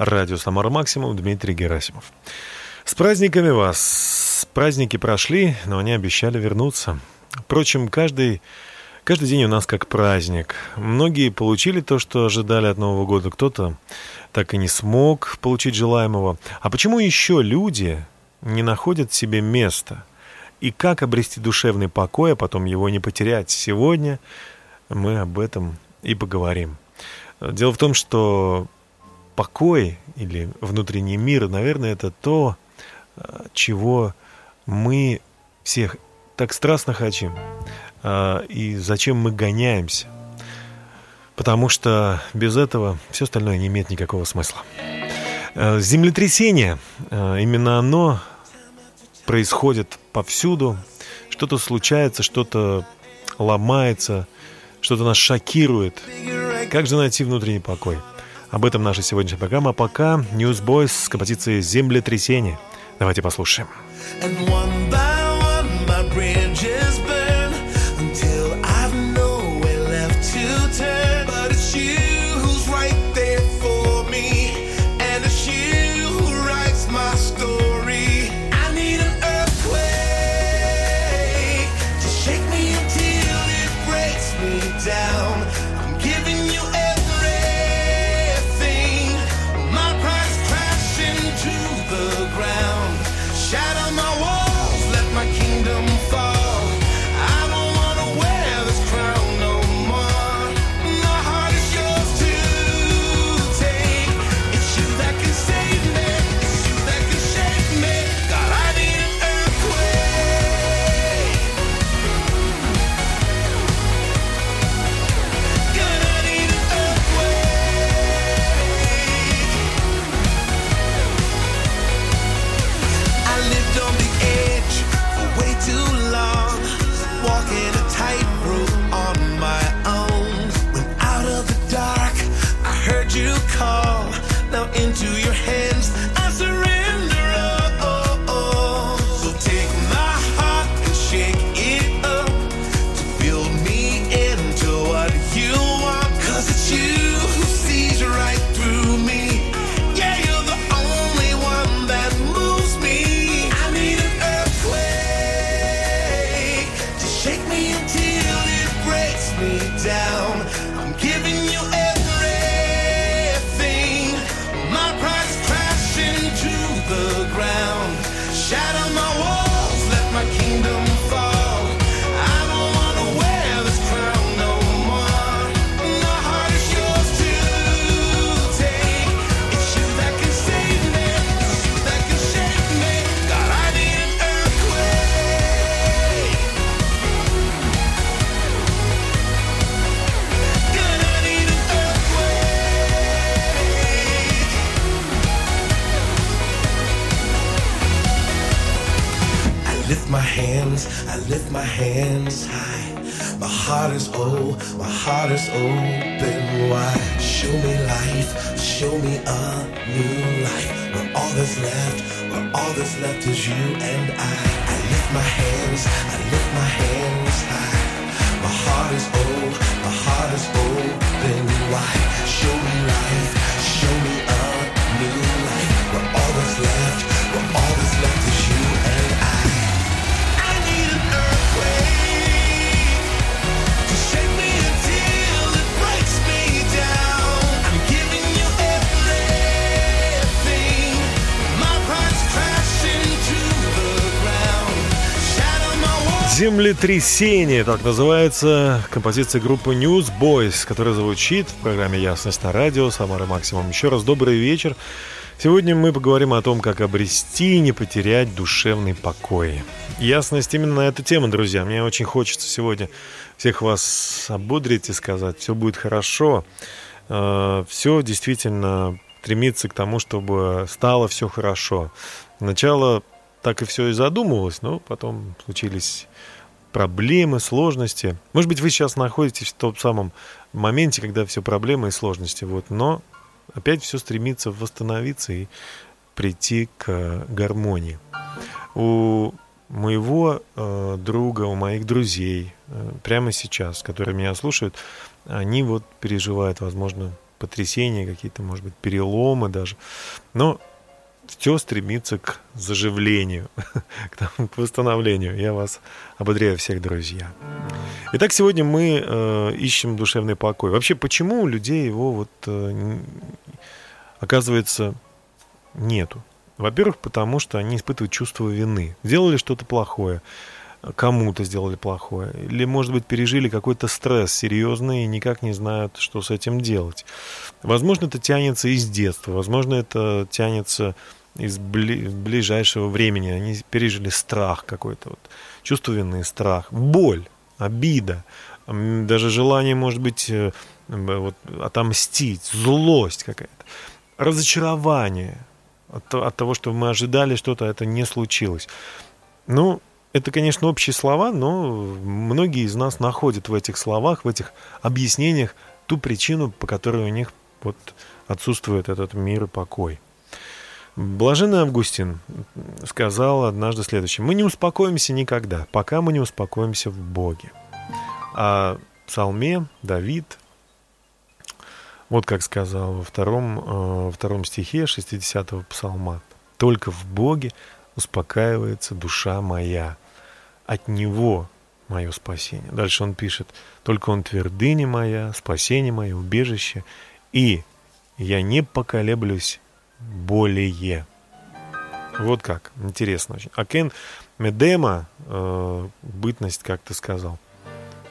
радио Самара Максимум Дмитрий Герасимов. С праздниками вас! Праздники прошли, но они обещали вернуться. Впрочем, каждый, каждый день у нас как праздник. Многие получили то, что ожидали от Нового года, кто-то так и не смог получить желаемого. А почему еще люди не находят себе места? И как обрести душевный покой, а потом его не потерять? Сегодня мы об этом и поговорим. Дело в том, что покой или внутренний мир, наверное, это то, э, чего мы всех так страстно хотим, э, и зачем мы гоняемся. Потому что без этого все остальное не имеет никакого смысла. Э, землетрясение, именно оно происходит повсюду. Что-то случается, что-то ломается, что-то нас шокирует. Как же найти внутренний покой? Об этом наша сегодняшняя программа. Пока Newsboys с композицией «Землетрясение». Давайте послушаем. hands, I lift my hands high. My heart is old, my heart is open wide. Show me life, show me a new life. Where all that's left, where all that's left is you and I. I lift my hands, I lift my hands high. My heart is old, my heart is open wide. Show me life, show me a new life. Where all that's left. «Землетрясение» — так называется композиция группы Newsboys, которая звучит в программе «Ясность на радио» Самара Максимум. Еще раз добрый вечер. Сегодня мы поговорим о том, как обрести и не потерять душевный покой. Ясность именно на эту тему, друзья. Мне очень хочется сегодня всех вас ободрить и сказать, все будет хорошо. Э, все действительно стремиться к тому, чтобы стало все хорошо. Сначала так и все и задумывалось, но потом случились проблемы, сложности. Может быть, вы сейчас находитесь в том самом моменте, когда все проблемы и сложности. Вот, но опять все стремится восстановиться и прийти к гармонии. У моего э, друга, у моих друзей э, прямо сейчас, которые меня слушают, они вот переживают, возможно, потрясения, какие-то, может быть, переломы даже. Но все стремится к заживлению, к, тому, к восстановлению. Я вас ободряю всех, друзья. Итак, сегодня мы э, ищем душевный покой. Вообще, почему у людей его вот э, оказывается нету? Во-первых, потому что они испытывают чувство вины. Сделали что-то плохое, кому-то сделали плохое. Или, может быть, пережили какой-то стресс серьезный и никак не знают, что с этим делать. Возможно, это тянется из детства, возможно, это тянется из бли- ближайшего времени. Они пережили страх какой-то, вот, чувство вины, страх, боль, обида, даже желание, может быть, э, вот, отомстить, злость какая-то, разочарование от, от того, что мы ожидали что-то, это не случилось. Ну, это, конечно, общие слова, но многие из нас находят в этих словах, в этих объяснениях ту причину, по которой у них вот отсутствует этот мир и покой. Блаженный Августин сказал однажды следующее. Мы не успокоимся никогда, пока мы не успокоимся в Боге. А псалме Давид, вот как сказал во втором, э, во втором стихе 60-го псалма. «Только в Боге успокаивается душа моя. От Него мое спасение». Дальше он пишет, «Только Он твердыня моя, спасение мое, убежище, и я не поколеблюсь более». Вот как, интересно очень. А Кен Медема, э, бытность, как ты сказал,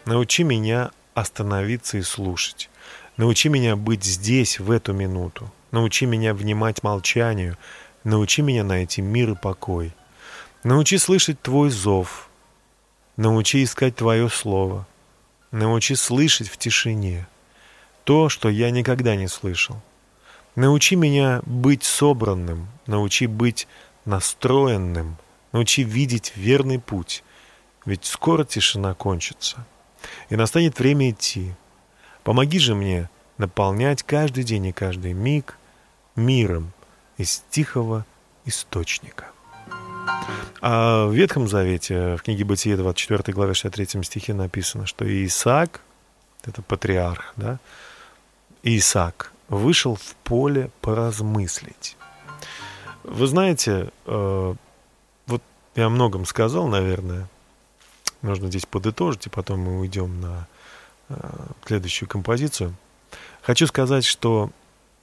научи меня остановиться и слушать. Научи меня быть здесь в эту минуту. Научи меня внимать молчанию. Научи меня найти мир и покой. Научи слышать Твой зов. Научи искать Твое Слово. Научи слышать в тишине то, что я никогда не слышал. Научи меня быть собранным, научи быть настроенным, научи видеть верный путь, ведь скоро тишина кончится, и настанет время идти. Помоги же мне наполнять каждый день и каждый миг миром из тихого источника. А в Ветхом Завете, в книге Бытие 24 главе 63 стихе написано, что Исаак, это патриарх, да, Исаак вышел в поле поразмыслить. Вы знаете, э, вот я о многом сказал, наверное, нужно здесь подытожить, и потом мы уйдем на э, следующую композицию. Хочу сказать, что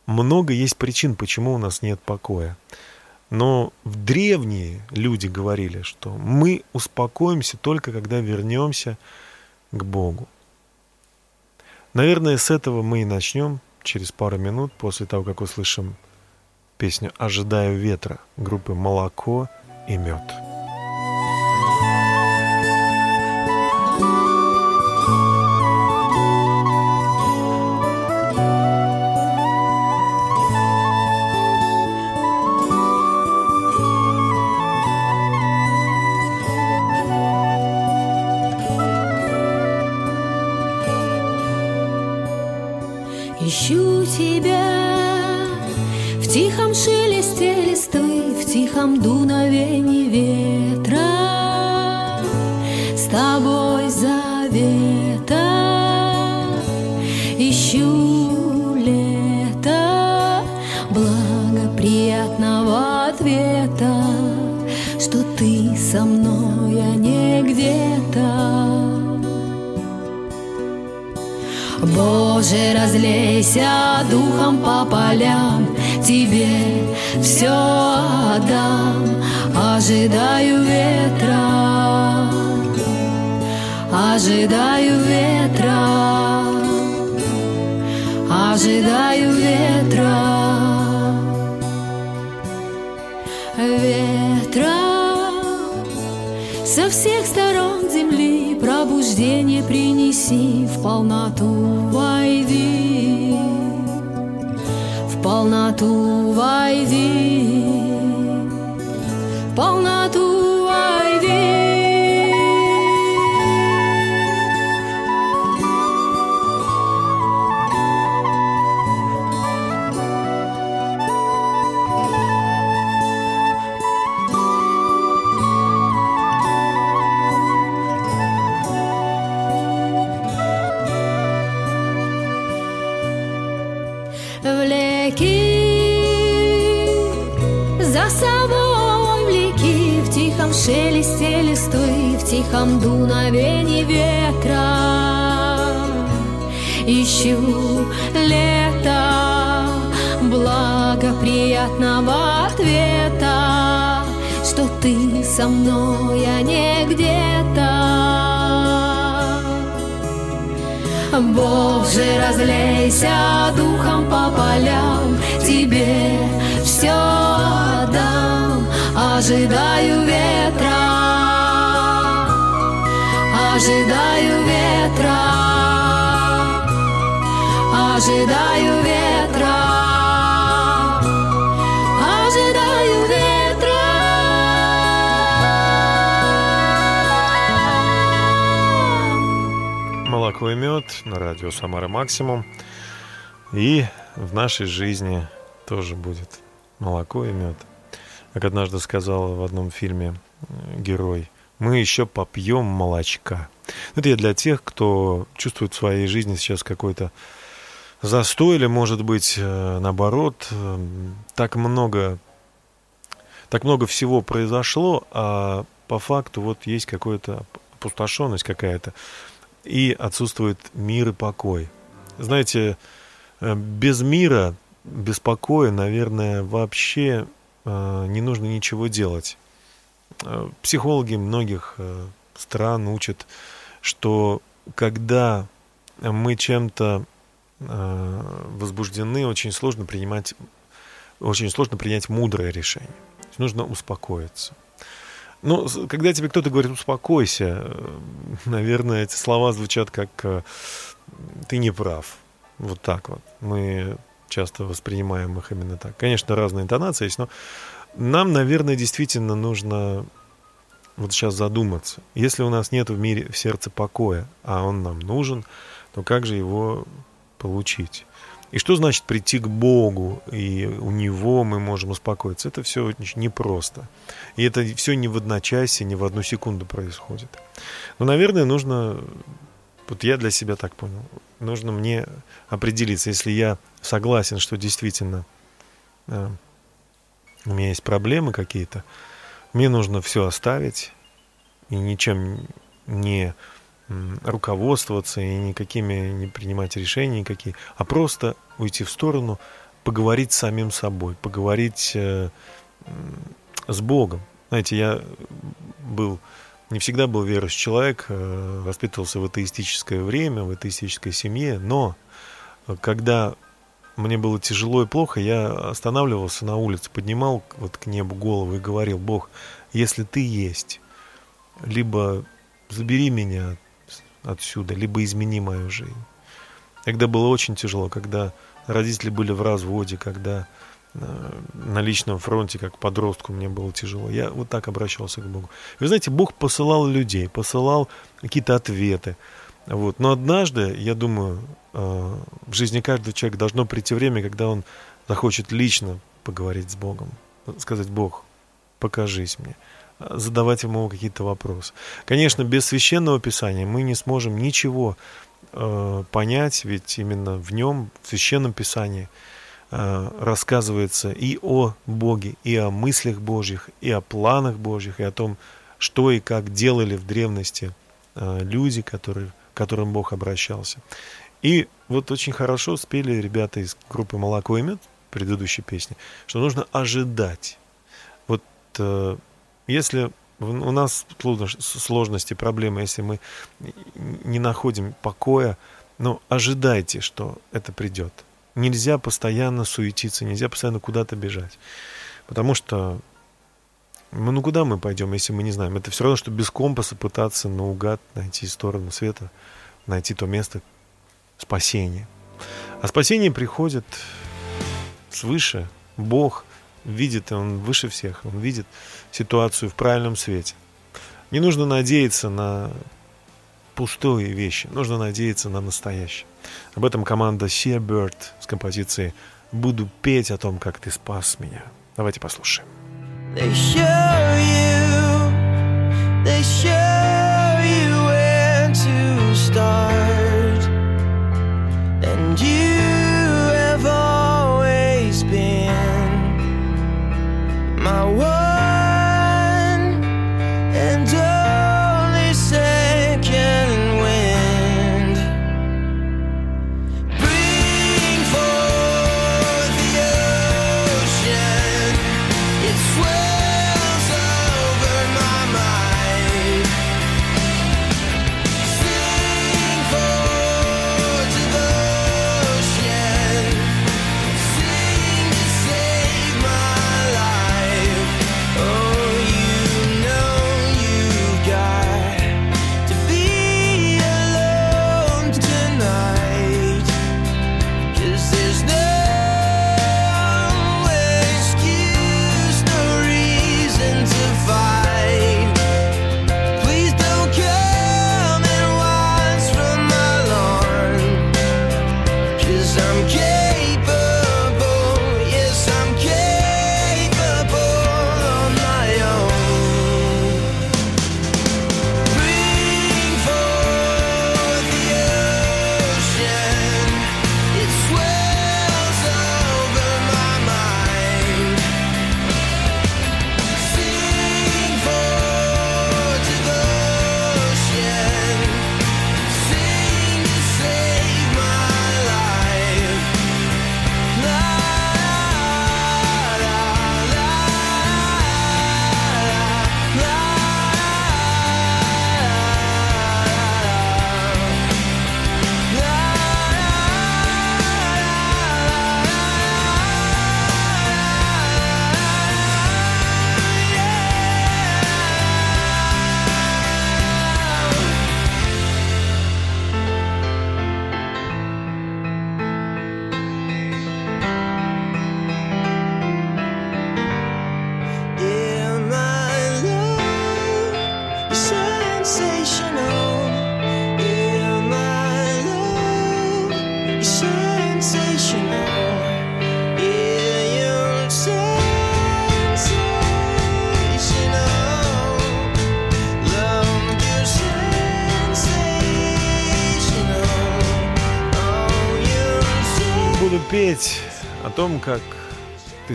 много есть причин, почему у нас нет покоя. Но в древние люди говорили, что мы успокоимся только когда вернемся к Богу. Наверное, с этого мы и начнем через пару минут после того, как услышим песню «Ожидаю ветра» группы «Молоко и мед». Боже, разлейся духом по полям Тебе все отдам, ожидаю ветра, ожидаю ветра, ожидаю ветра, ветра со всех сторон пробуждение принеси в полноту войди. В полноту войди, в полноту тихом дуновении ветра. Ищу лето благоприятного ответа Что ты со мной, а не где-то. Боже, разлейся духом по полям Тебе все отдам. Ожидаю ветра, ожидаю ветра, ожидаю ветра, ожидаю ветра. Молоко и мед на радио Самара Максимум. И в нашей жизни тоже будет молоко и мед. Как однажды сказал в одном фильме герой, мы еще попьем молочка. Это я для тех, кто чувствует в своей жизни сейчас какой-то застой, или, может быть, э, наоборот, э, так много, так много всего произошло, а по факту вот есть какая-то опустошенность какая-то, и отсутствует мир и покой. Знаете, без мира, без покоя, наверное, вообще Э, не нужно ничего делать. Э, психологи многих э, стран учат, что когда мы чем-то возбуждены, очень сложно принимать, очень сложно принять мудрое решение. Нужно успокоиться. Ну, когда тебе кто-то говорит «успокойся», наверное, эти слова звучат как «ты не прав». Вот так вот. Мы часто воспринимаем их именно так. Конечно, разные интонации есть, но нам, наверное, действительно нужно вот сейчас задуматься. Если у нас нет в мире, в сердце покоя, а он нам нужен, то как же его получить? И что значит прийти к Богу, и у Него мы можем успокоиться? Это все очень непросто. И это все не в одночасье, не в одну секунду происходит. Но, наверное, нужно вот я для себя так понял. Нужно мне определиться, если я согласен, что действительно э, у меня есть проблемы какие-то, мне нужно все оставить и ничем не руководствоваться и никакими не принимать решения никакие, а просто уйти в сторону, поговорить с самим собой, поговорить э, с Богом. Знаете, я был не всегда был верующий человек, э, воспитывался в атеистическое время, в атеистической семье, но когда мне было тяжело и плохо, я останавливался на улице, поднимал вот к небу голову и говорил, Бог, если ты есть, либо забери меня отсюда, либо измени мою жизнь. Когда было очень тяжело, когда родители были в разводе, когда на личном фронте, как подростку, мне было тяжело. Я вот так обращался к Богу. Вы знаете, Бог посылал людей, посылал какие-то ответы. Вот. Но однажды, я думаю, э, в жизни каждого человека должно прийти время, когда он захочет лично поговорить с Богом. Сказать, Бог, покажись мне. Задавать ему какие-то вопросы. Конечно, без священного писания мы не сможем ничего э, понять, ведь именно в нем, в священном писании, Э, рассказывается и о Боге, и о мыслях Божьих, и о планах Божьих, и о том, что и как делали в древности люди, которые, которым Бог обращался. И вот очень хорошо спели ребята из группы «Молоко и мед» предыдущей песни, что нужно ожидать. Вот э, если у нас сложности, проблемы, если мы не находим покоя, но ожидайте, что это придет нельзя постоянно суетиться, нельзя постоянно куда-то бежать. Потому что ну куда мы пойдем, если мы не знаем? Это все равно, что без компаса пытаться наугад найти сторону света, найти то место спасения. А спасение приходит свыше, Бог видит, Он выше всех, Он видит ситуацию в правильном свете. Не нужно надеяться на пустые вещи, нужно надеяться на настоящее. Об этом команда Seabird с композицией «Буду петь о том, как ты спас меня». Давайте послушаем. They show you,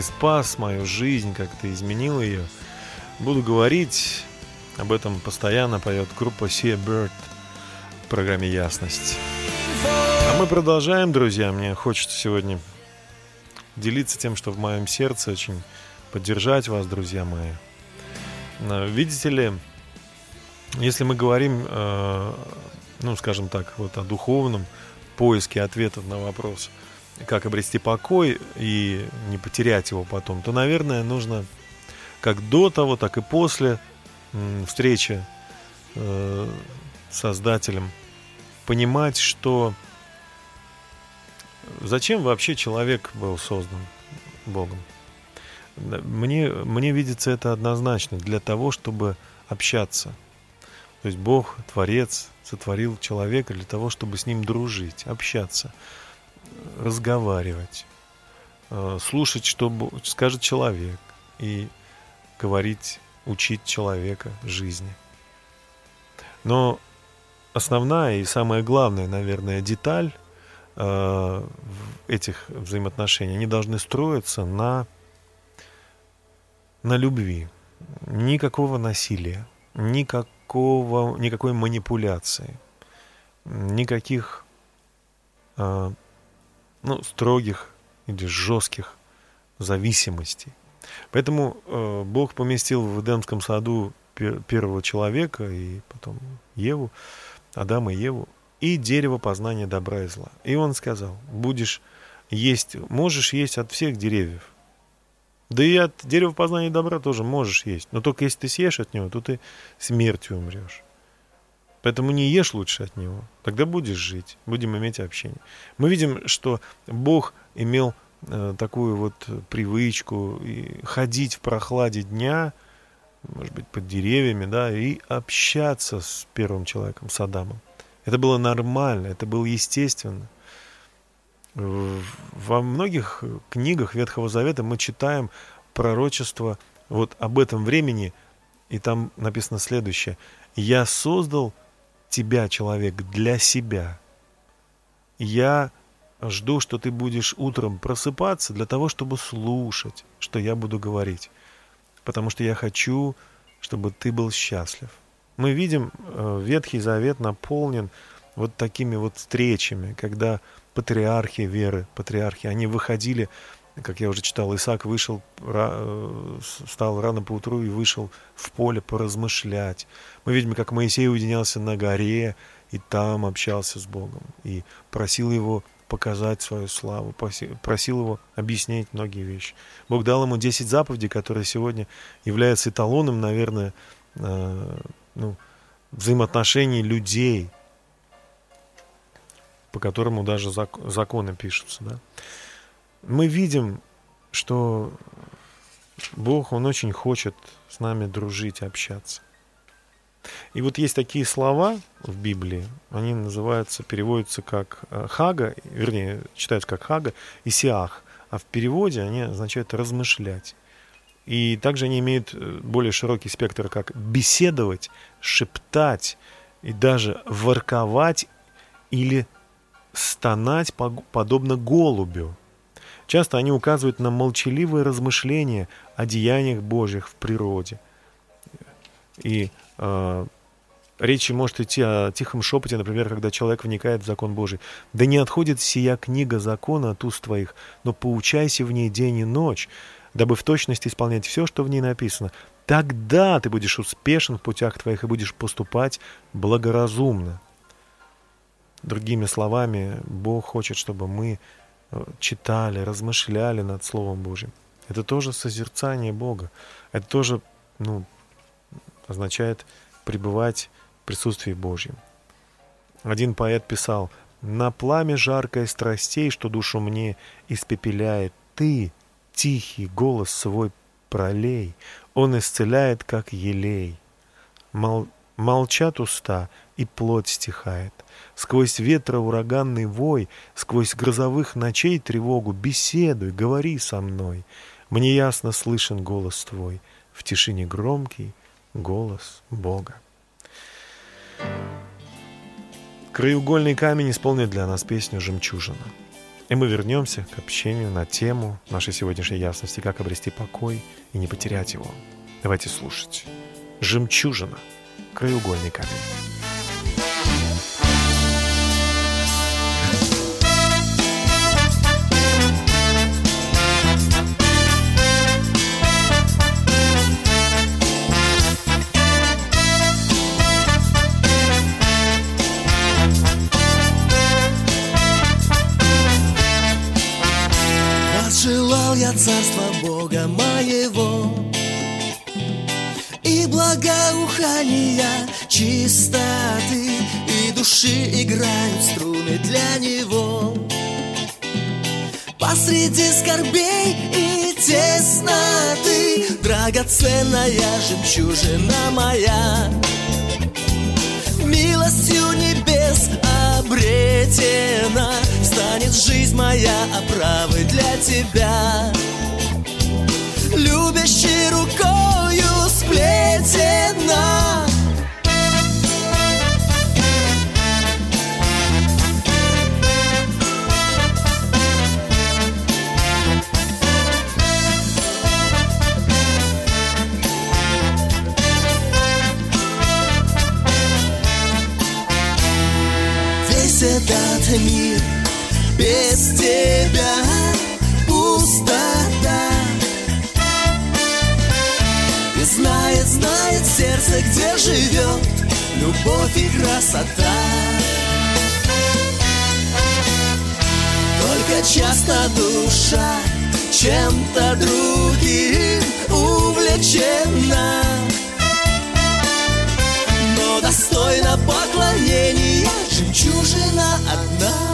спас мою жизнь, как ты изменил ее. Буду говорить об этом постоянно поет группа Sea Bird в программе «Ясность». А мы продолжаем, друзья. Мне хочется сегодня делиться тем, что в моем сердце, очень поддержать вас, друзья мои. Видите ли, если мы говорим, э, ну, скажем так, вот о духовном поиске ответов на вопросы – как обрести покой и не потерять его потом, то, наверное, нужно как до того, так и после встречи э, с Создателем понимать, что зачем вообще человек был создан Богом. Мне, мне видится это однозначно для того, чтобы общаться. То есть Бог, Творец, сотворил человека для того, чтобы с ним дружить, общаться разговаривать, э, слушать, что скажет человек, и говорить, учить человека жизни. Но основная и самая главная, наверное, деталь э, этих взаимоотношений, они должны строиться на, на любви. Никакого насилия, никакого, никакой манипуляции, никаких э, ну, строгих или жестких зависимостей. Поэтому э, Бог поместил в Эдемском саду пер, первого человека и потом Еву, Адама и Еву, и дерево познания добра и зла. И он сказал, будешь есть, можешь есть от всех деревьев. Да и от дерева познания добра тоже можешь есть. Но только если ты съешь от него, то ты смертью умрешь. Поэтому не ешь лучше от него. Тогда будешь жить, будем иметь общение. Мы видим, что Бог имел э, такую вот привычку ходить в прохладе дня, может быть, под деревьями, да, и общаться с первым человеком, с Адамом. Это было нормально, это было естественно. Во многих книгах Ветхого Завета мы читаем пророчество вот об этом времени, и там написано следующее. «Я создал тебя, человек, для себя. Я жду, что ты будешь утром просыпаться для того, чтобы слушать, что я буду говорить. Потому что я хочу, чтобы ты был счастлив. Мы видим, э, Ветхий Завет наполнен вот такими вот встречами, когда патриархи веры, патриархи, они выходили, как я уже читал, Исаак вышел, э, встал рано по утру и вышел в поле поразмышлять. Мы видим, как Моисей уединялся на горе и там общался с Богом и просил его показать свою славу, просил его объяснять многие вещи. Бог дал ему 10 заповедей, которые сегодня являются эталоном, наверное, э, ну, взаимоотношений людей, по которому даже законы пишутся. Да? Мы видим, что Бог, Он очень хочет с нами дружить, общаться. И вот есть такие слова в Библии, они называются, переводятся как э, хага, вернее, читаются как хага и сиах, а в переводе они означают размышлять. И также они имеют э, более широкий спектр, как беседовать, шептать и даже ворковать или стонать подобно голубю. Часто они указывают на молчаливые размышления о деяниях Божьих в природе. И э, речь может идти о тихом шепоте, например, когда человек вникает в закон Божий. «Да не отходит сия книга закона от уст твоих, но поучайся в ней день и ночь, дабы в точности исполнять все, что в ней написано. Тогда ты будешь успешен в путях твоих и будешь поступать благоразумно». Другими словами, Бог хочет, чтобы мы читали, размышляли над Словом Божьим. Это тоже созерцание Бога. Это тоже ну, означает пребывать в присутствии Божьем. Один поэт писал, «На пламя жаркой страстей, что душу мне испепеляет, ты, тихий голос свой пролей, он исцеляет, как елей. Мол, молчат уста, и плоть стихает. Сквозь ветра ураганный вой, сквозь грозовых ночей тревогу, беседуй, говори со мной. Мне ясно слышен голос твой, в тишине громкий, голос Бога. Краеугольный камень исполнит для нас песню «Жемчужина». И мы вернемся к общению на тему нашей сегодняшней ясности, как обрести покой и не потерять его. Давайте слушать. «Жемчужина. Краеугольный камень». Царства Бога моего. И благоухания чистоты И души играют струны для Него. Посреди скорбей и тесноты Драгоценная жемчужина моя. Милостью небес обретена Станет жизнь моя оправой для тебя. Любящей рукою сплетена. Весь этот мир без тебя пустота. И знает, знает сердце, где живет любовь и красота. Только часто душа чем-то другим увлечена. Но достойна поклонения жемчужина одна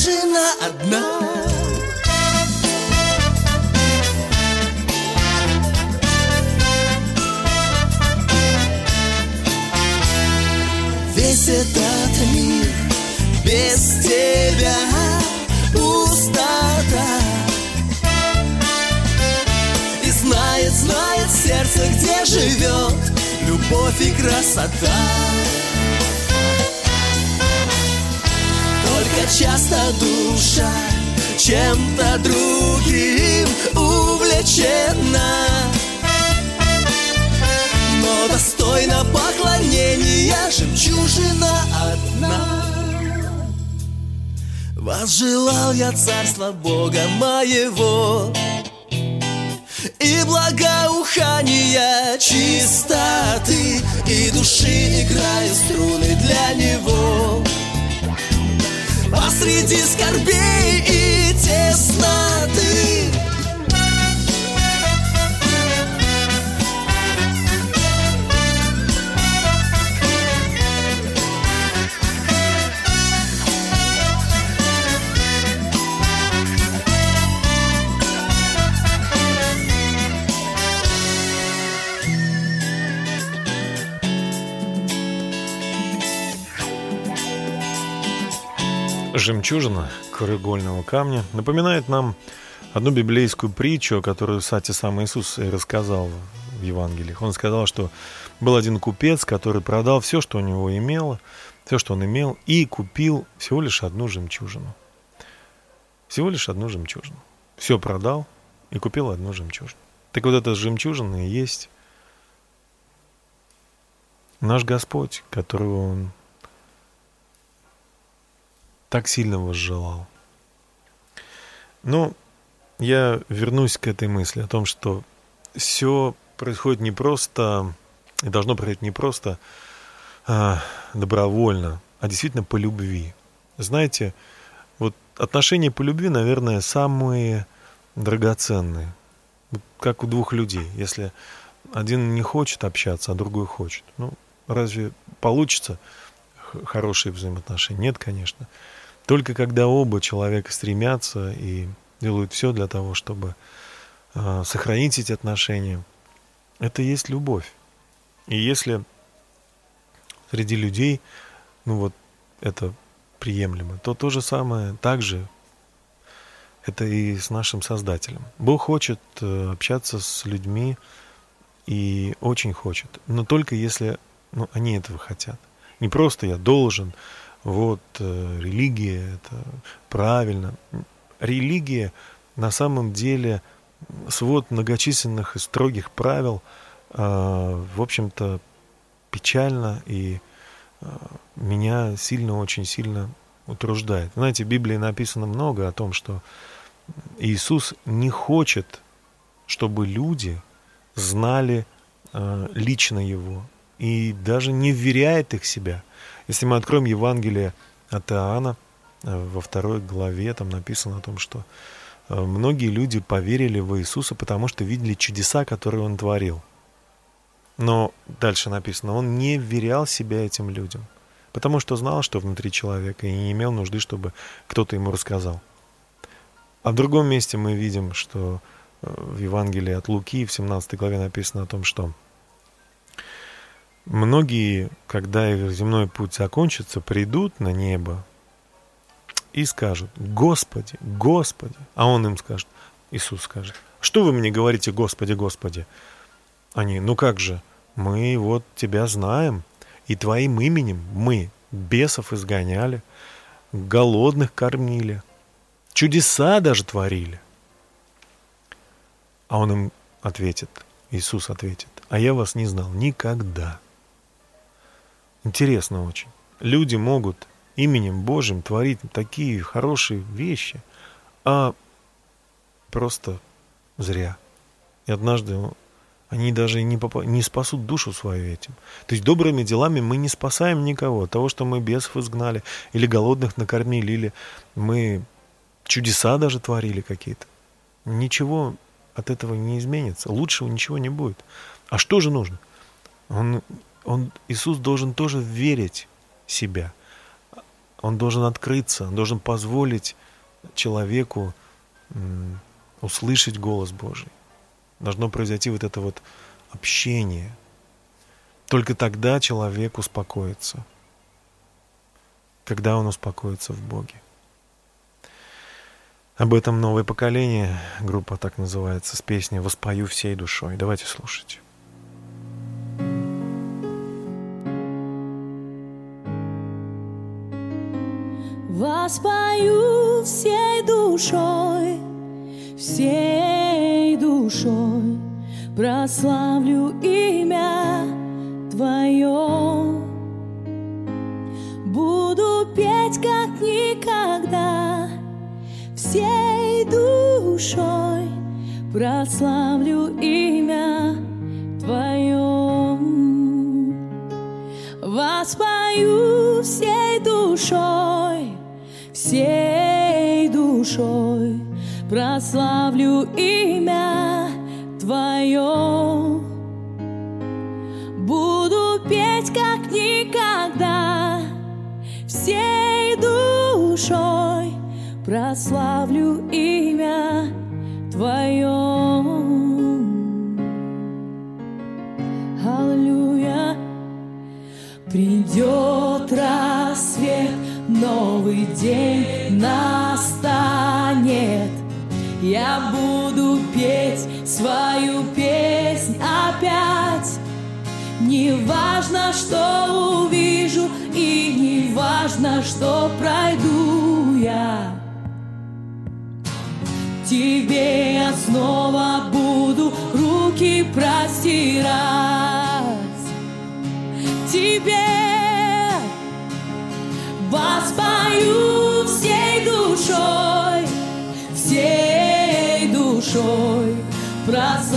жемчужина одна. Весь этот мир без тебя пустота И знает, знает сердце, где живет любовь и красота Только часто душа чем-то другим увлечена. Но достойно поклонения жемчужина одна. Возжелал я царство Бога моего И благоухания чистоты И души играют струны для него Посреди скорбей и тесноты Жемчужина краеугольного камня напоминает нам одну библейскую притчу, которую, кстати, сам Иисус и рассказал в Евангелиях. Он сказал, что был один купец, который продал все, что у него имело, все, что он имел, и купил всего лишь одну жемчужину. Всего лишь одну жемчужину. Все продал и купил одну жемчужину. Так вот эта жемчужина и есть наш Господь, которого Он так сильно возжелал. Но я вернусь к этой мысли о том, что все происходит не просто, и должно происходить не просто а, добровольно, а действительно по любви. Знаете, вот отношения по любви, наверное, самые драгоценные. Как у двух людей. Если один не хочет общаться, а другой хочет. Ну, разве получится хорошие взаимоотношения? Нет, конечно. Только когда оба человека стремятся и делают все для того, чтобы э, сохранить эти отношения, это и есть любовь. И если среди людей, ну вот, это приемлемо, то то же самое также это и с нашим Создателем. Бог хочет э, общаться с людьми и очень хочет, но только если ну, они этого хотят. Не просто я должен, вот э, религия это правильно. Религия на самом деле свод многочисленных и строгих правил, э, в общем-то, печально и э, меня сильно, очень сильно утруждает. Знаете, в Библии написано много о том, что Иисус не хочет, чтобы люди знали лично Его и даже не вверяет их себя – если мы откроем Евангелие от Иоанна, э, во второй главе там написано о том, что э, многие люди поверили в Иисуса, потому что видели чудеса, которые Он творил. Но дальше написано, Он не вверял себя этим людям, потому что знал, что внутри человека, и не имел нужды, чтобы кто-то ему рассказал. А в другом месте мы видим, что э, в Евангелии от Луки в 17 главе написано о том, что Многие, когда их земной путь закончится, придут на небо и скажут, Господи, Господи. А он им скажет, Иисус скажет, что вы мне говорите, Господи, Господи? Они, ну как же, мы вот Тебя знаем, и Твоим именем мы бесов изгоняли, голодных кормили, чудеса даже творили. А он им ответит, Иисус ответит, а я вас не знал никогда. Интересно очень. Люди могут именем Божьим творить такие хорошие вещи, а просто зря. И однажды они даже не, поп... не спасут душу свою этим. То есть добрыми делами мы не спасаем никого. Того, что мы бесов изгнали, или голодных накормили, или мы чудеса даже творили какие-то. Ничего от этого не изменится. Лучшего ничего не будет. А что же нужно? Он он, Иисус должен тоже верить себя. Он должен открыться, он должен позволить человеку услышать голос Божий. Должно произойти вот это вот общение. Только тогда человек успокоится. Когда он успокоится в Боге. Об этом новое поколение, группа так называется, с песней «Воспою всей душой». Давайте слушать. Воспою всей душой, всей душой, прославлю имя Твое. Буду петь, как никогда, всей душой, прославлю имя Твое. Воспою всей душой, всей душой прославлю имя Твое. Буду петь как никогда, всей душой прославлю имя Твое. Аллилуйя. Придет рассвет, новый день настанет. Я буду петь свою песнь опять. Не важно, что увижу, и не важно, что пройду я. Тебе я снова буду руки простирать. Воспою всей душой, всей душой. Прославлю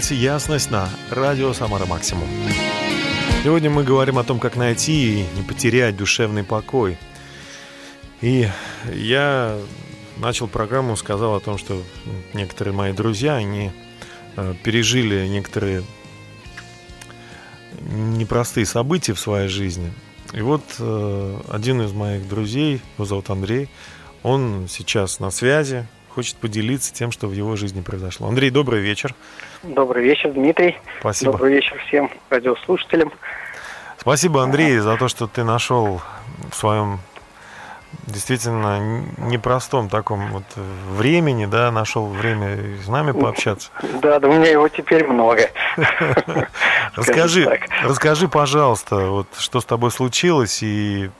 слушаете «Ясность» на радио «Самара Максимум». Сегодня мы говорим о том, как найти и не потерять душевный покой. И я начал программу, сказал о том, что некоторые мои друзья, они э, пережили некоторые непростые события в своей жизни. И вот э, один из моих друзей, его зовут Андрей, он сейчас на связи, хочет поделиться тем, что в его жизни произошло. Андрей, добрый вечер. Добрый вечер, Дмитрий. Спасибо. Добрый вечер всем радиослушателям. Спасибо, Андрей, за то, что ты нашел в своем действительно непростом таком вот времени, да, нашел время с нами пообщаться. Да, да у меня его теперь много. Расскажи, расскажи, пожалуйста, вот что с тобой случилось, и,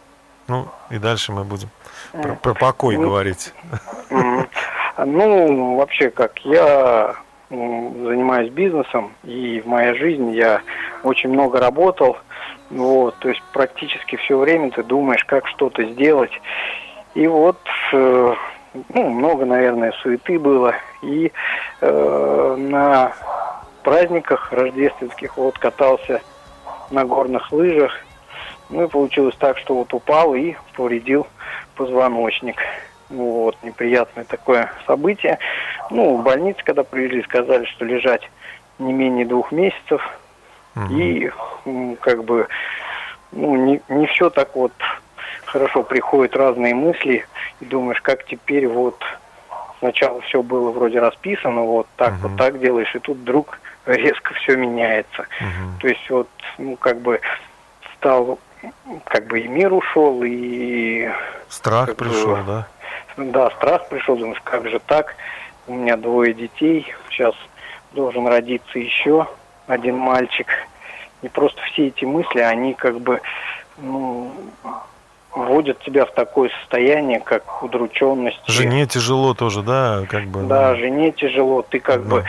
ну, и дальше мы будем про, про покой говорить. Ну, вообще, как я занимаюсь бизнесом, и в моей жизни я очень много работал, вот, то есть практически все время ты думаешь, как что-то сделать. И вот э, ну, много, наверное, суеты было. И э, на праздниках рождественских вот катался на горных лыжах. Ну и получилось так, что вот упал и повредил позвоночник. Вот, неприятное такое событие. Ну, в больнице, когда привезли, сказали, что лежать не менее двух месяцев. Угу. И как бы ну, не, не все так вот хорошо приходят разные мысли и думаешь, как теперь вот сначала все было вроде расписано, вот так uh-huh. вот так делаешь, и тут вдруг резко все меняется. Uh-huh. То есть вот, ну, как бы стал, как бы и мир ушел, и... Страх пришел, бы, да? Да, страх пришел, думаешь, как же так? У меня двое детей, сейчас должен родиться еще один мальчик. И просто все эти мысли, они как бы, ну, вводят тебя в такое состояние, как удрученность. Жене тяжело тоже, да, как бы. Да, жене тяжело. Ты как да. бы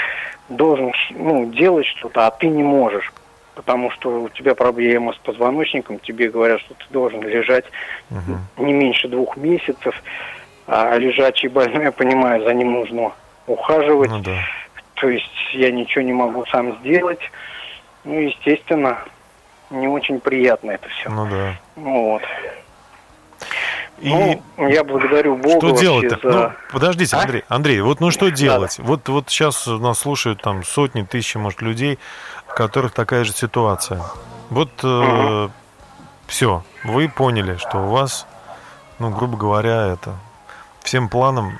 должен ну, делать что-то, а ты не можешь. Потому что у тебя проблема с позвоночником, тебе говорят, что ты должен лежать угу. не меньше двух месяцев, а лежачий больной, я понимаю, за ним нужно ухаживать. Ну, да. То есть я ничего не могу сам сделать. Ну, естественно, не очень приятно это все. Ну да. Вот. И ну, я благодарю Бога. Что делать-то? За... Ну, подождите, а? Андрей, Андрей, вот ну что делать? Да. Вот, вот сейчас нас слушают там сотни, тысячи, может, людей, в которых такая же ситуация. Вот угу. э, все, вы поняли, что у вас, ну, грубо говоря, это всем планам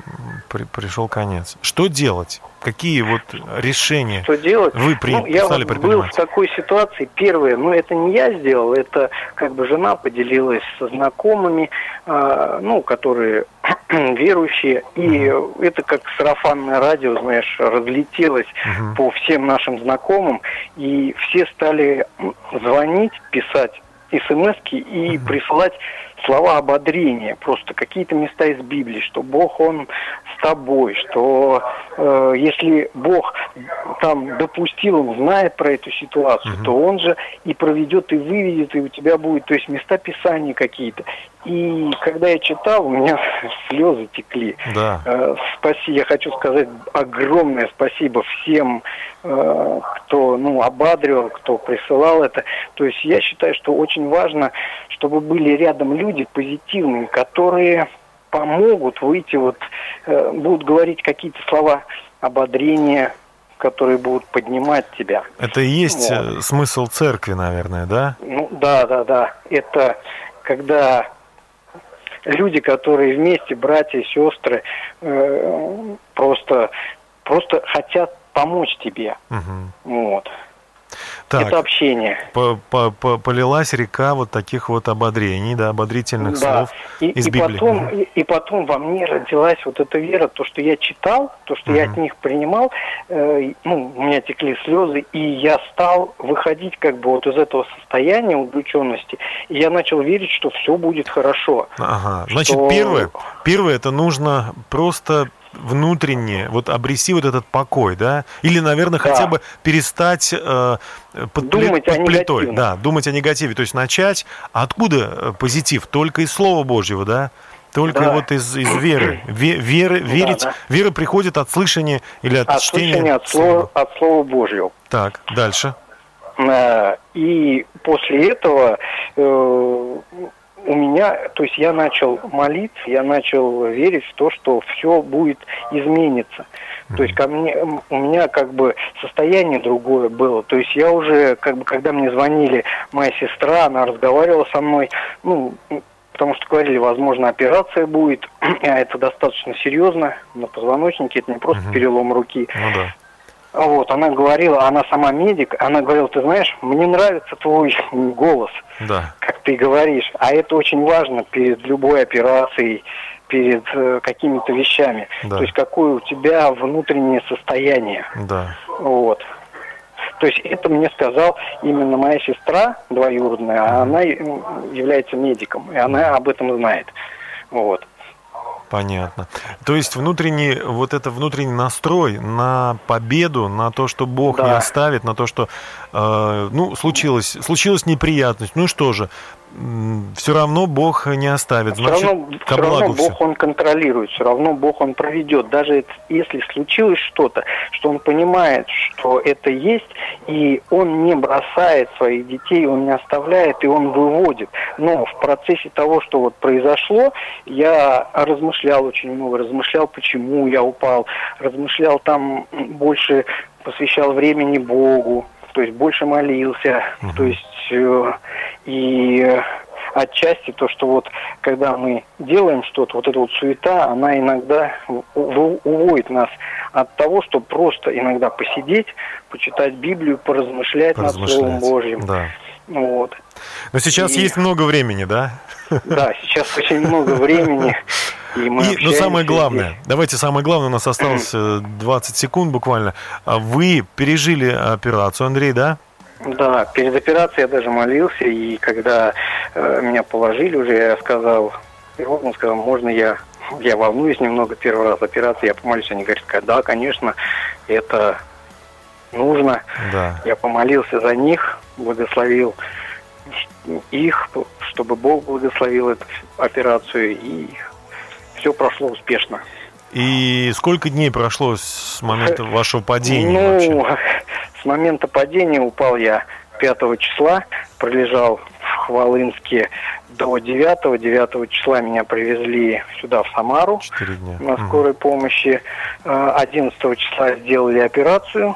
при, пришел конец. Что делать? Какие вот решения Что делать? вы при, ну, я стали вот был в такой ситуации. Первое, ну это не я сделал, это как бы жена поделилась со знакомыми, э, ну, которые верующие, и угу. это как сарафанное радио, знаешь, разлетелось угу. по всем нашим знакомым, и все стали звонить, писать смс и угу. присылать слова ободрения, просто какие-то места из Библии, что Бог, Он с тобой, что э, если Бог там допустил, Он знает про эту ситуацию, угу. то Он же и проведет, и выведет, и у тебя будет, то есть места Писания какие-то. И когда я читал, у меня слезы текли. Да. Э, спаси, я хочу сказать огромное спасибо всем, э, кто ну, ободривал, кто присылал это. То есть я считаю, что очень важно, чтобы были рядом люди позитивные, которые помогут выйти, вот, э, будут говорить какие-то слова ободрения, которые будут поднимать тебя. Это и есть вот. смысл церкви, наверное, да? Ну да, да, да. Это когда люди, которые вместе, братья и сестры, э, просто, просто хотят помочь тебе. Угу. Вот. Так, это общение. По -по -по Полилась река вот таких вот ободрений, да, ободрительных да. слов и, из и Библии. Потом, и, и потом во мне родилась вот эта вера, то, что я читал, то, что угу. я от них принимал, э, ну, у меня текли слезы, и я стал выходить как бы вот из этого состояния удрученности, и я начал верить, что все будет хорошо. Ага, значит, что... первое, первое это нужно просто внутренне вот обрести вот этот покой, да? Или, наверное, да. хотя бы перестать э, под, думать под плитой, да, думать о негативе, то есть начать. А откуда э, позитив? Только из Слова Божьего, да? Только да. вот из, из веры. Ве, веры, верить, да, да. Вера приходит от слышания или от, от чтения. Слышания от слова, от слова Божьего. Так, дальше. Э, и после этого э, у меня, то есть я начал молиться, я начал верить в то, что все будет измениться. То есть ко мне, у меня как бы состояние другое было. То есть я уже, как бы, когда мне звонили моя сестра, она разговаривала со мной, ну, потому что говорили, возможно, операция будет, а это достаточно серьезно на позвоночнике, это не просто угу. перелом руки. Ну да. Вот, она говорила, она сама медик, она говорила, ты знаешь, мне нравится твой голос. Да ты говоришь. А это очень важно перед любой операцией, перед э, какими-то вещами. Да. То есть какое у тебя внутреннее состояние. Да. Вот. То есть это мне сказал именно моя сестра двоюродная, а она является медиком, и она об этом знает. Вот. Понятно. То есть внутренний, вот это внутренний настрой на победу, на то, что Бог Да. не оставит, на то, что, э, ну, случилось, случилась неприятность. Ну что же, все равно Бог не оставит. Все Значит, равно, ко всё равно Бог все. он контролирует, все равно Бог он проведет. Даже если случилось что-то, что он понимает, что это есть, и он не бросает своих детей, он не оставляет, и он выводит. Но в процессе того, что вот произошло, я размышлял очень много, размышлял, почему я упал, размышлял там больше, посвящал времени Богу, то есть больше молился, то есть э, и э, отчасти то, что вот когда мы делаем что-то, вот эта вот суета, она иногда уводит нас от того, что просто иногда посидеть, почитать Библию, поразмышлять, над Словом Поразмышлять. Божьим. Да. Вот. Но сейчас И- есть много времени, да? Да, сейчас очень много времени. И, мы И, но общаемся самое главное, здесь. давайте самое главное, у нас осталось э, 20 секунд буквально. А Вы пережили операцию, Андрей, да? Да, перед операцией я даже молился, и когда э, меня положили уже, я сказал, и он сказал, можно я, я волнуюсь немного первый раз операции, я помолюсь, они говорят, да, конечно, это нужно. Да. Я помолился за них, благословил их, чтобы Бог благословил эту операцию, и все прошло успешно. И сколько дней прошло с момента вашего падения ну, вообще? с момента падения упал я 5 числа, пролежал в Хвалынске до 9. 9 числа меня привезли сюда, в Самару, дня. на скорой помощи. Э, 11 числа сделали операцию,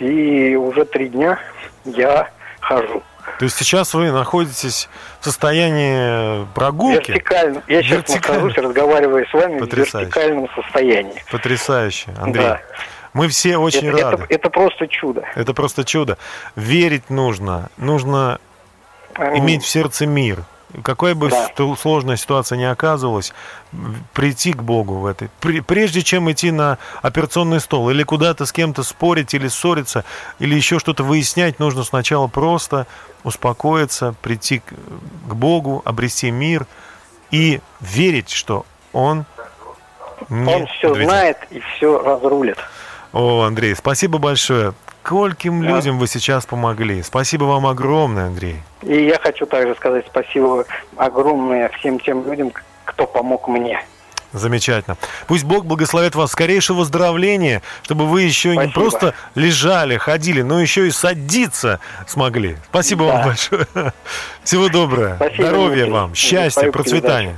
и уже три дня я хожу. То есть сейчас вы находитесь в состоянии прогулки? Вертикально. Я сейчас Вертикально. нахожусь, разговаривая с вами Потрясающе. в вертикальном состоянии. Потрясающе, Андрей. Да. Мы все очень это, рады. это- это просто чудо. Это просто чудо. Верить нужно. Нужно Аминь. иметь в сердце мир. Какая бы Да. сложная ситуация ни оказывалась, прийти к Богу в этой. Прежде чем идти на операционный стол или куда-то с кем-то спорить или ссориться, или еще что-то выяснять, нужно сначала просто успокоиться, прийти к, к Богу, обрести мир и верить, что Он не Он все подведет. знает и все разрулит. О, Андрей, спасибо большое. Кольким Да. людям вы сейчас помогли. Спасибо вам огромное, Андрей. И я хочу также сказать спасибо огромное всем тем людям, кто помог мне. Замечательно. Пусть Бог благословит вас скорейшего выздоровления, чтобы вы еще не Спасибо. просто лежали, ходили, но еще и садиться смогли. Спасибо вам Да. большое. Всего доброго. Спасибо, Здоровья вам, счастья, процветания.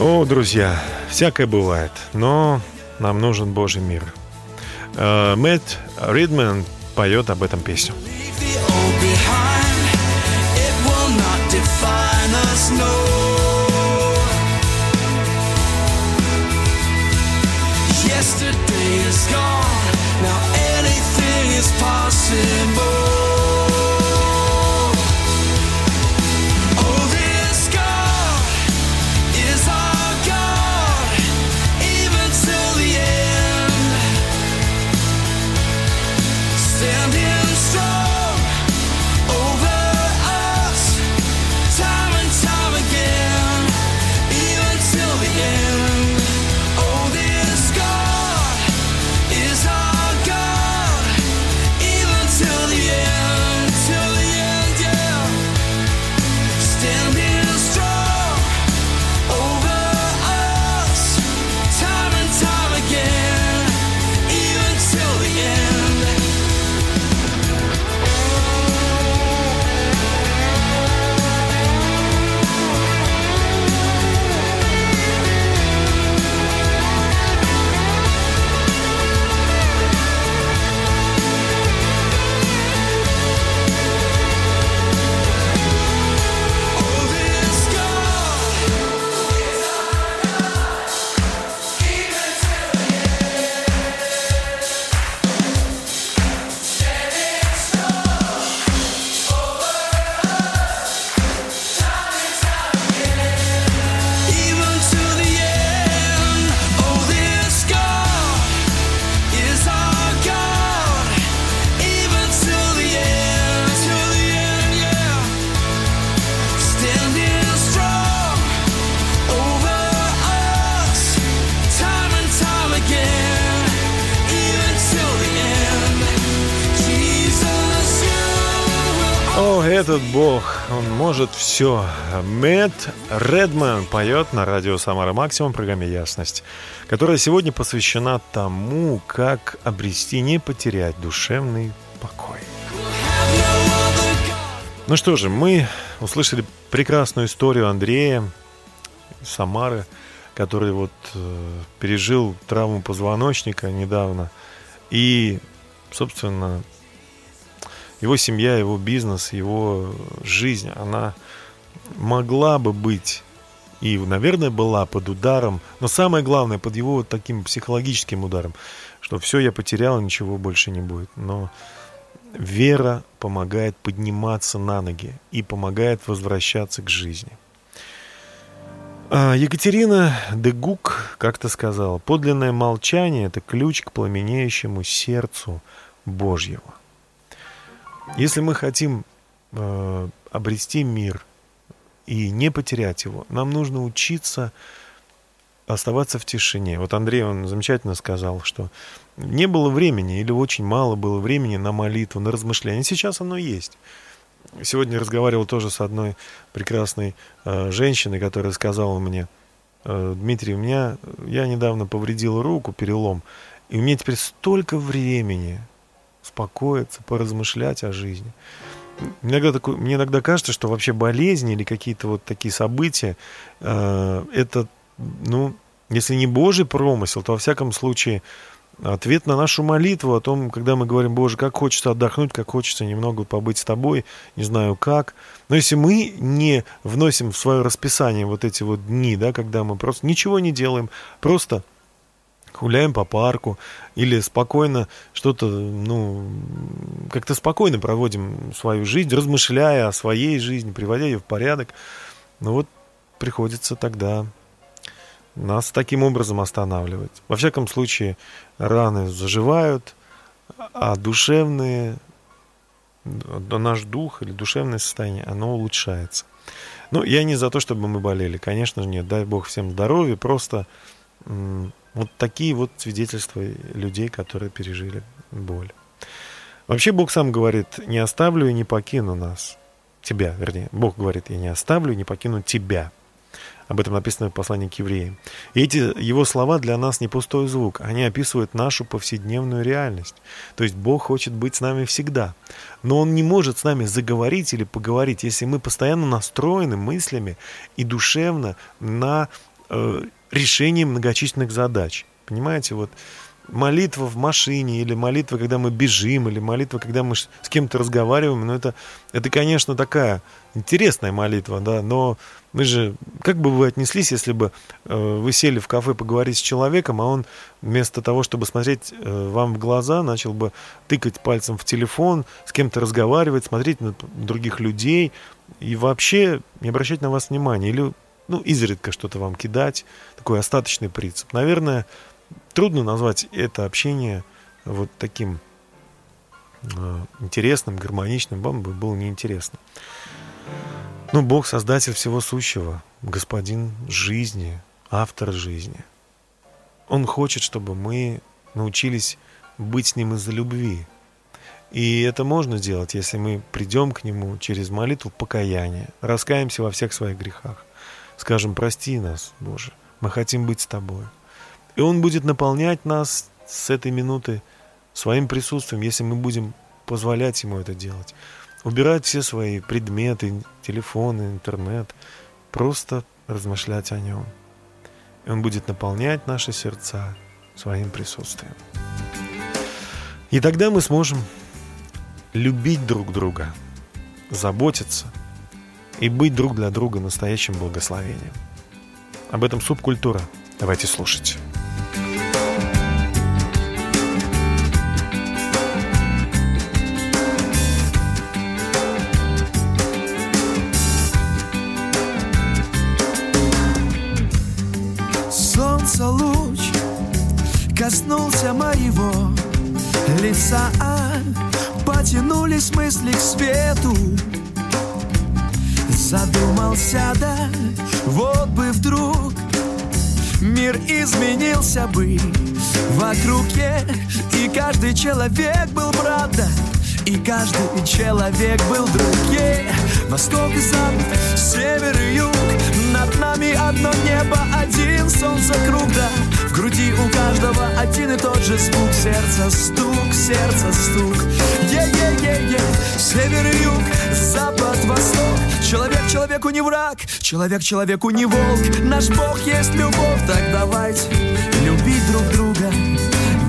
О, друзья, всякое бывает, но нам нужен Божий мир. Э, Мэтт Ридман поет об этом песню. Yesterday is gone. Now anything is possible. Может все. Мэтт Редман поет на радио «Самара Максимум» в программе «Ясность», которая сегодня посвящена тому, как обрести, не потерять душевный покой. Ну что же, мы услышали прекрасную историю Андрея Самары, который вот э, пережил травму позвоночника недавно. И, собственно, его семья, его бизнес, его жизнь, она могла бы быть и, наверное, была под ударом, но самое главное, под его вот таким психологическим ударом, что все я потерял, ничего больше не будет. Но вера помогает подниматься на ноги и помогает возвращаться к жизни. А, Екатерина Дегук как-то сказала, подлинное молчание – это ключ к пламенеющему сердцу Божьего. Если мы хотим э, обрести мир и не потерять его, нам нужно учиться оставаться в тишине. Вот Андрей, он замечательно сказал, что не было времени или очень мало было времени на молитву, на размышления. Сейчас оно есть. Сегодня разговаривал тоже с одной прекрасной э, женщиной, которая сказала мне, э, Дмитрий, у меня, я недавно повредил руку, перелом, и у меня теперь столько времени успокоиться, поразмышлять о жизни. Иногда такой, мне иногда кажется, что вообще болезни или какие-то вот такие события, э, это, ну, если не Божий промысел, то во всяком случае ответ на нашу молитву о том, когда мы говорим, Боже, как хочется отдохнуть, как хочется немного побыть с Тобой, не знаю как. Но если мы не вносим в свое расписание вот эти вот дни, да, когда мы просто ничего не делаем, просто гуляем по парку или спокойно что-то, ну, как-то спокойно проводим свою жизнь, размышляя о своей жизни, приводя ее в порядок. Ну вот приходится тогда нас таким образом останавливать. Во всяком случае, раны заживают, а душевные, наш дух или душевное состояние, оно улучшается. Ну, я не за то, чтобы мы болели, конечно же, нет, дай Бог всем здоровья, просто вот такие вот свидетельства людей, которые пережили боль. Вообще Бог сам говорит, не оставлю и не покину нас. Тебя, вернее. Бог говорит, я не оставлю и не покину тебя. Об этом написано в послании к евреям. И эти его слова для нас не пустой звук. Они описывают нашу повседневную реальность. То есть Бог хочет быть с нами всегда. Но Он не может с нами заговорить или поговорить, если мы постоянно настроены мыслями и душевно на э, решение многочисленных задач. Понимаете, вот молитва в машине, или молитва, когда мы бежим, или молитва, когда мы с кем-то разговариваем, ну это, это, конечно, такая интересная молитва, да, но мы же, как бы вы отнеслись, если бы э, вы сели в кафе поговорить с человеком, а он вместо того, чтобы смотреть э, вам в глаза, начал бы тыкать пальцем в телефон, с кем-то разговаривать, смотреть на других людей и вообще не обращать на вас внимания, или ну, изредка что-то вам кидать, такой остаточный принцип. Наверное, трудно назвать это общение вот таким э, интересным, гармоничным, вам бы было неинтересно. Но Бог, Создатель всего сущего, Господин жизни, автор жизни. Он хочет, чтобы мы научились быть с Ним из-за любви. И это можно сделать, если мы придем к Нему через молитву покаяния, раскаемся во всех своих грехах скажем, прости нас, Боже, мы хотим быть с Тобой. И Он будет наполнять нас с этой минуты своим присутствием, если мы будем позволять Ему это делать. Убирать все свои предметы, телефоны, интернет, просто размышлять о Нем. И Он будет наполнять наши сердца своим присутствием. И тогда мы сможем любить друг друга, заботиться – и быть друг для друга настоящим благословением. Об этом субкультура. Давайте слушать. Солнце луч коснулся моего лица Потянулись мысли к свету Задумался, да, вот бы вдруг Мир изменился бы вокруг И каждый человек был брат, да? И каждый человек был друг. Ей, Восток и запад, север и юг. Над нами одно небо, один солнце круг Да, груди у каждого один и тот же звук Сердце стук, сердце стук. Е-е-е-е, север и юг, запад, восток. Человек человеку не враг, человек человеку не волк. Наш Бог есть любовь, так давайте любить друг друга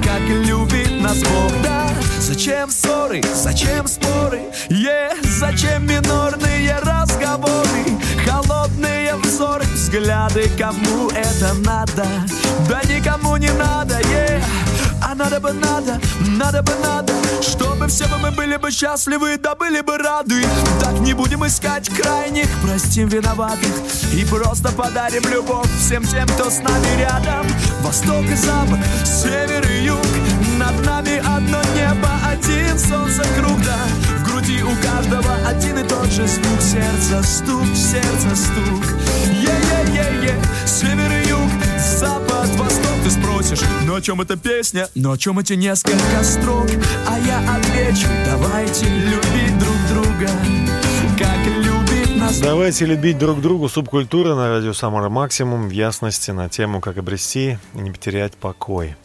Как любит нас Бог, да Зачем ссоры, зачем споры, е, зачем минорные разговоры Холодные взоры, взгляды, кому это надо? Да никому не надо, е, а надо бы надо, надо бы надо Чтобы все бы мы были бы счастливы, да были бы рады. Так не будем искать крайних, простим виноватых И просто подарим любовь всем тем, кто с нами рядом. Восток и запад, север и юг Над нами одно небо, один солнце круг, да у каждого один и тот же звук Сердце стук, сердце стук Е-е-е-е, север и юг, запад, восток Ты спросишь, ну о чем эта песня? Ну о чем эти несколько строк? А я отвечу, давайте любить друг друга Как любит нас Давайте любить друг другу. Субкультура на радио Самара Максимум в ясности на тему, как обрести и не потерять покой.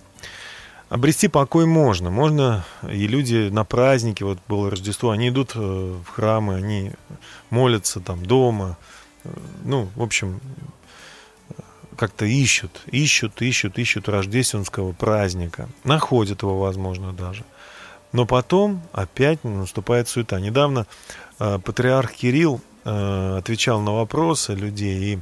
Обрести покой можно. Можно, и люди на праздники, вот было Рождество, они идут э, в храмы, они молятся там дома. Э, Ну, в общем, как-то ищут, ищут, ищут, ищут рождественского праздника. Находят его, возможно, даже. Но потом опять наступает суета. Недавно э, патриарх Кирилл э, отвечал на вопросы людей, и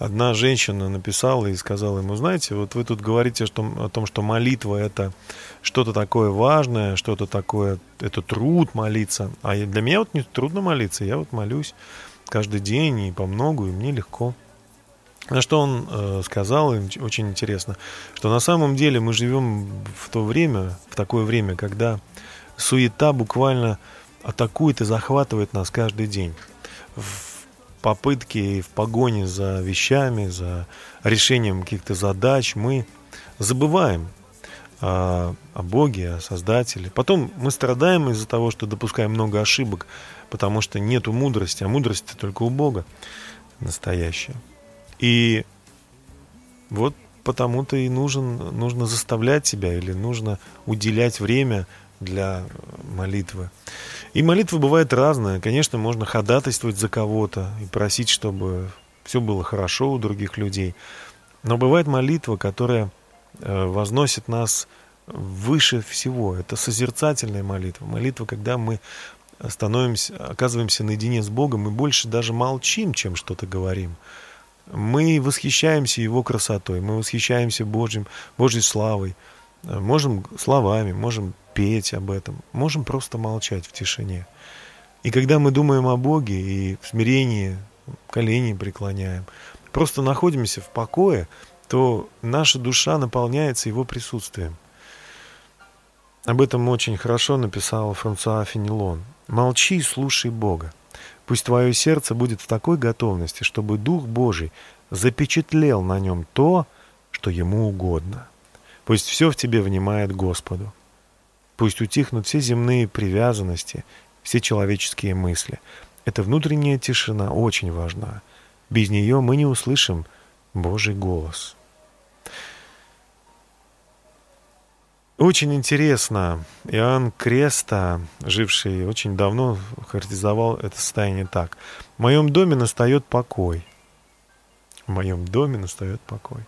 одна женщина написала и сказала ему, знаете, вот вы тут говорите что, о том, что молитва это что-то такое важное, что-то такое, это труд молиться. А для меня вот не трудно молиться, я вот молюсь каждый день и по многу, и мне легко. На что он э, сказал, очень интересно, что на самом деле мы живем в то время, в такое время, когда суета буквально атакует и захватывает нас каждый день. В попытке в погоне за вещами, за решением каких-то задач мы забываем о, о Боге, о Создателе. Потом мы страдаем из-за того, что допускаем много ошибок, потому что нету мудрости, а мудрость только у Бога настоящая. И вот потому-то и нужен, нужно заставлять себя или нужно уделять время для молитвы. И молитва бывает разная. Конечно, можно ходатайствовать за кого-то и просить, чтобы все было хорошо у других людей. Но бывает молитва, которая э, возносит нас выше всего. Это созерцательная молитва. Молитва, когда мы становимся, оказываемся наедине с Богом и больше даже молчим, чем что-то говорим. Мы восхищаемся Его красотой, мы восхищаемся Божьим, Божьей славой. Можем словами, можем петь об этом, можем просто молчать в тишине. И когда мы думаем о Боге и в смирении колени преклоняем, просто находимся в покое, то наша душа наполняется Его присутствием. Об этом очень хорошо написал Франсуа Фенелон. «Молчи и слушай Бога. Пусть твое сердце будет в такой готовности, чтобы Дух Божий запечатлел на нем то, что Ему угодно. Пусть все в тебе внимает Господу. Пусть утихнут все земные привязанности, все человеческие мысли. Эта внутренняя тишина очень важна. Без нее мы не услышим Божий голос. Очень интересно, Иоанн Креста, живший очень давно, характеризовал это состояние так. В моем доме настает покой. В моем доме настает покой.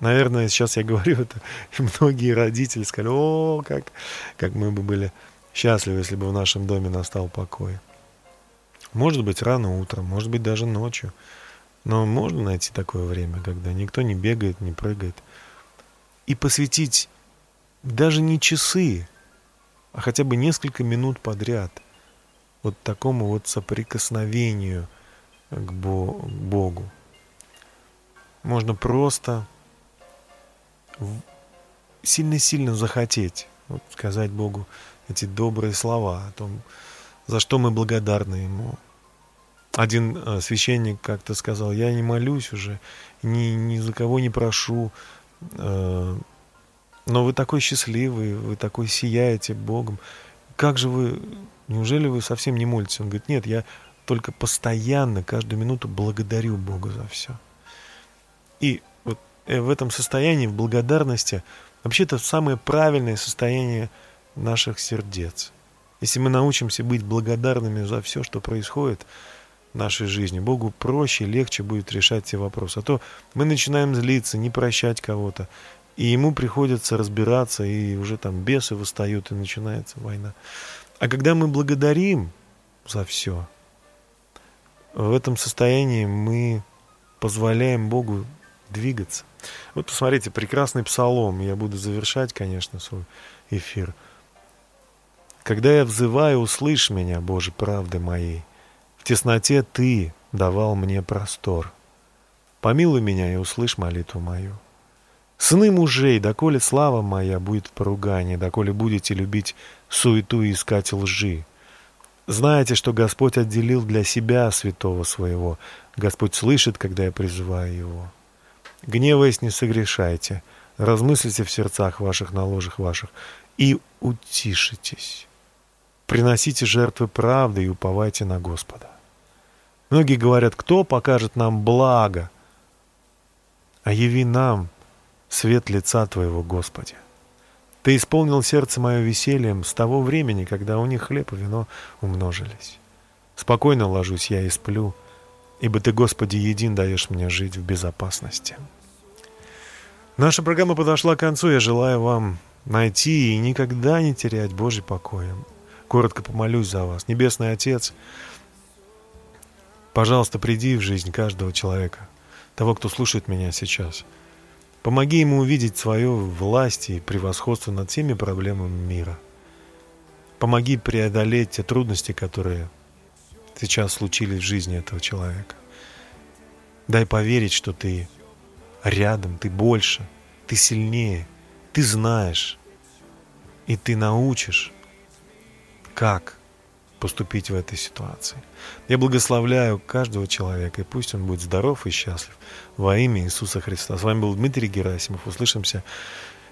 Наверное, сейчас я говорю это, и многие родители сказали, о, как, как мы бы были счастливы, если бы в нашем доме настал покой. Может быть, рано утром, может быть, даже ночью. Но можно найти такое время, когда никто не бегает, не прыгает. И посвятить даже не часы, а хотя бы несколько минут подряд вот такому вот соприкосновению к Бо- к Богу. Можно просто сильно-сильно захотеть вот сказать Богу эти добрые слова о том, за что мы благодарны Ему. Один э, священник как-то сказал, я не молюсь уже, ни, ни за кого не прошу, э, но вы такой счастливый, вы такой сияете Богом. как же вы, неужели вы совсем не молитесь? Он говорит, нет, я только постоянно, каждую минуту благодарю Бога за все. И в этом состоянии, в благодарности, вообще это самое правильное состояние наших сердец. Если мы научимся быть благодарными за все, что происходит в нашей жизни, Богу проще, легче будет решать все вопросы. А то мы начинаем злиться, не прощать кого-то, и ему приходится разбираться, и уже там бесы восстают, и начинается война. А когда мы благодарим за все, в этом состоянии мы позволяем Богу двигаться. Вот посмотрите, прекрасный псалом. Я буду завершать, конечно, свой эфир. Когда я взываю, услышь меня, Боже, правды моей. В тесноте Ты давал мне простор. Помилуй меня и услышь молитву мою. Сыны мужей, доколе слава моя будет в поругании, доколе будете любить суету и искать лжи. Знаете, что Господь отделил для себя святого своего. Господь слышит, когда я призываю Его. Гневаясь, не согрешайте, размыслите в сердцах ваших, на ложах ваших, и утишитесь. Приносите жертвы правды и уповайте на Господа. Многие говорят, кто покажет нам благо, а яви нам свет лица Твоего, Господи. Ты исполнил сердце мое весельем с того времени, когда у них хлеб и вино умножились. Спокойно ложусь я и сплю, ибо Ты, Господи, един даешь мне жить в безопасности. Наша программа подошла к концу. Я желаю вам найти и никогда не терять Божий покой. Коротко помолюсь за вас. Небесный Отец, пожалуйста, приди в жизнь каждого человека, того, кто слушает меня сейчас – Помоги ему увидеть свою власть и превосходство над всеми проблемами мира. Помоги преодолеть те трудности, которые сейчас случились в жизни этого человека. Дай поверить, что ты рядом, ты больше, ты сильнее, ты знаешь, и ты научишь, как поступить в этой ситуации. Я благословляю каждого человека, и пусть он будет здоров и счастлив во имя Иисуса Христа. С вами был Дмитрий Герасимов. Услышимся,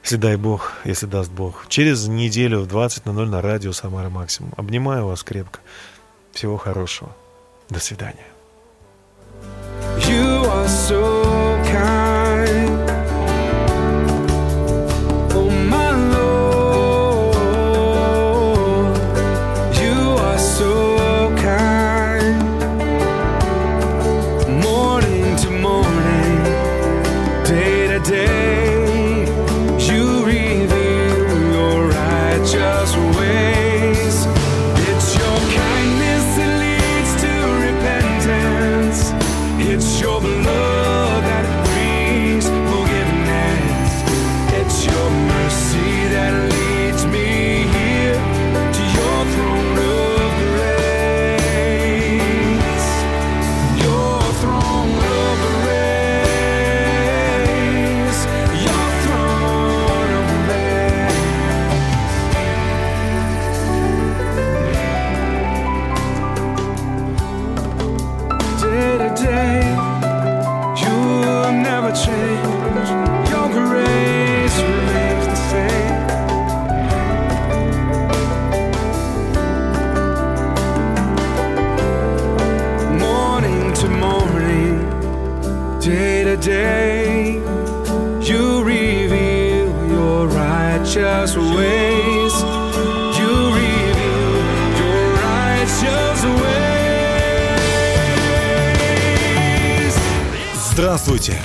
если дай Бог, если даст Бог, через неделю в 20.00 на радио «Самара Максимум». Обнимаю вас крепко. Всего хорошего. До свидания. You are so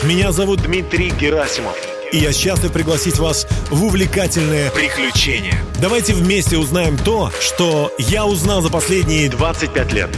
меня зовут Дмитрий Герасимов. И я счастлив пригласить вас в увлекательное приключение. Давайте вместе узнаем то, что я узнал за последние 25 лет.